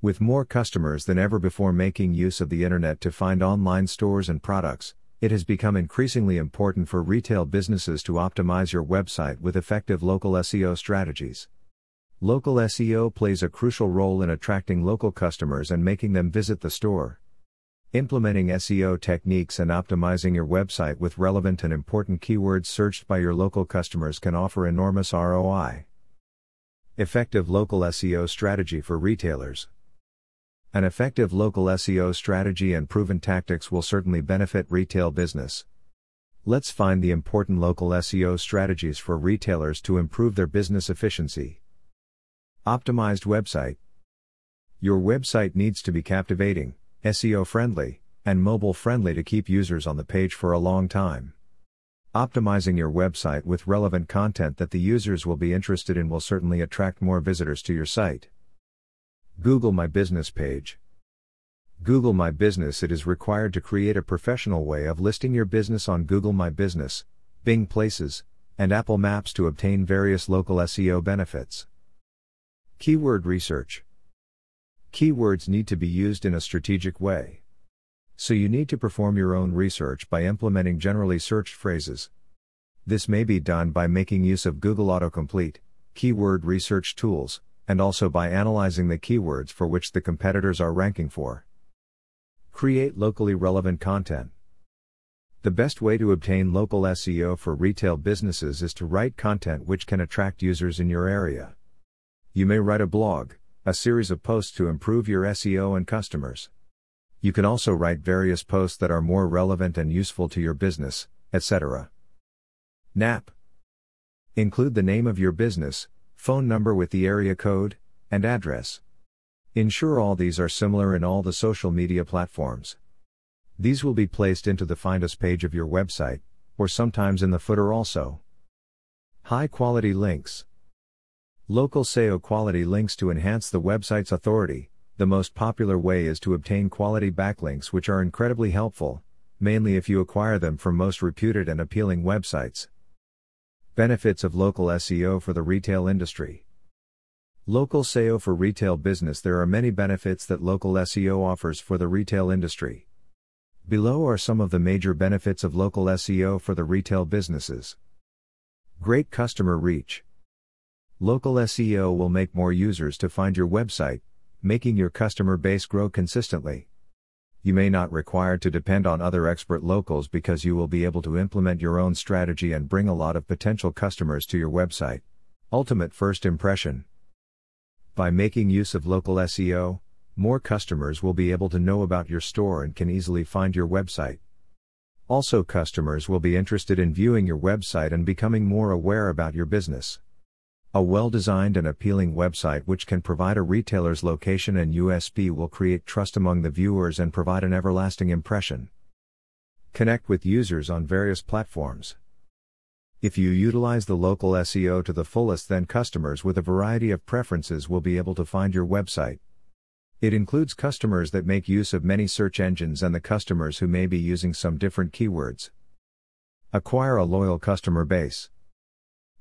With more customers than ever before making use of the internet to find online stores and products, it has become increasingly important for retail businesses to optimize your website with effective local SEO strategies. Local SEO plays a crucial role in attracting local customers and making them visit the store. Implementing SEO techniques and optimizing your website with relevant and important keywords searched by your local customers can offer enormous ROI. Effective local SEO strategy for retailers. An effective local SEO strategy and proven tactics will certainly benefit retail business. Let's find the important local SEO strategies for retailers to improve their business efficiency. Optimized website. Your website needs to be captivating, SEO friendly, and mobile friendly to keep users on the page for a long time. Optimizing your website with relevant content that the users will be interested in will certainly attract more visitors to your site. Google My Business page. Google My Business It is required to create a professional way of listing your business on Google My Business, Bing Places, and Apple Maps to obtain various local SEO benefits. Keyword research. Keywords need to be used in a strategic way. So you need to perform your own research by implementing generally searched phrases. This may be done by making use of Google Autocomplete, keyword research tools, and also by analyzing the keywords for which the competitors are ranking for. Create locally relevant content. The best way to obtain local SEO for retail businesses is to write content which can attract users in your area. You may write a blog, a series of posts to improve your SEO and customers. You can also write various posts that are more relevant and useful to your business, etc. NAP. Include the name of your business, phone number with the area code, and address. Ensure all these are similar in all the social media platforms. These will be placed into the Find Us page of your website, or sometimes in the footer also. High quality links. Local SEO quality links to enhance the website's authority. The most popular way is to obtain quality backlinks, which are incredibly helpful, mainly if you acquire them from most reputed and appealing websites. Benefits of local SEO for the retail industry. Local SEO for retail business There are many benefits that local SEO offers for the retail industry. Below are some of the major benefits of local SEO for the retail businesses. Great customer reach. Local SEO will make more users to find your website, making your customer base grow consistently. You may not require to depend on other expert locals because you will be able to implement your own strategy and bring a lot of potential customers to your website. Ultimate first impression. By making use of local SEO, more customers will be able to know about your store and can easily find your website. Also, customers will be interested in viewing your website and becoming more aware about your business. A well designed and appealing website which can provide a retailer's location and USP will create trust among the viewers and provide an everlasting impression. Connect with users on various platforms. If you utilize the local SEO to the fullest, then customers with a variety of preferences will be able to find your website. It includes customers that make use of many search engines and the customers who may be using some different keywords. Acquire a loyal customer base.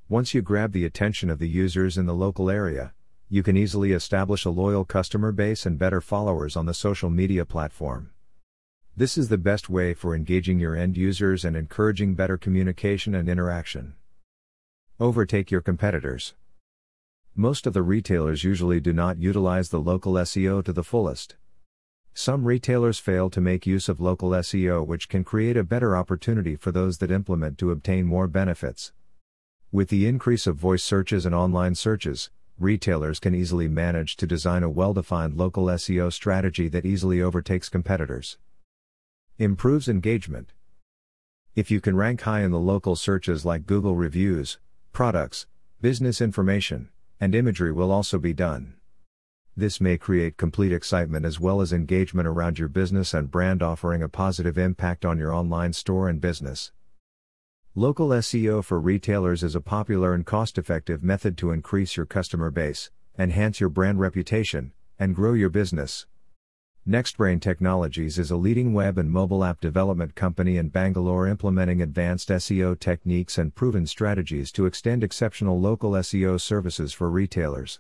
Once you grab the attention of the users in the local area, you can easily establish a loyal customer base and better followers on the social media platform. This is the best way for engaging your end users and encouraging better communication and interaction. Overtake your competitors. Most of the retailers usually do not utilize the local SEO to the fullest. Some retailers fail to make use of local SEO, which can create a better opportunity for those that implement to obtain more benefits. With the increase of voice searches and online searches, retailers can easily manage to design a well defined local SEO strategy that easily overtakes competitors. Improves engagement. If you can rank high in the local searches like Google reviews, products, business information, and imagery will also be done. This may create complete excitement as well as engagement around your business and brand, offering a positive impact on your online store and business. Local SEO for retailers is a popular and cost effective method to increase your customer base, enhance your brand reputation, and grow your business. NextBrain Technologies is a leading web and mobile app development company in Bangalore implementing advanced SEO techniques and proven strategies to extend exceptional local SEO services for retailers.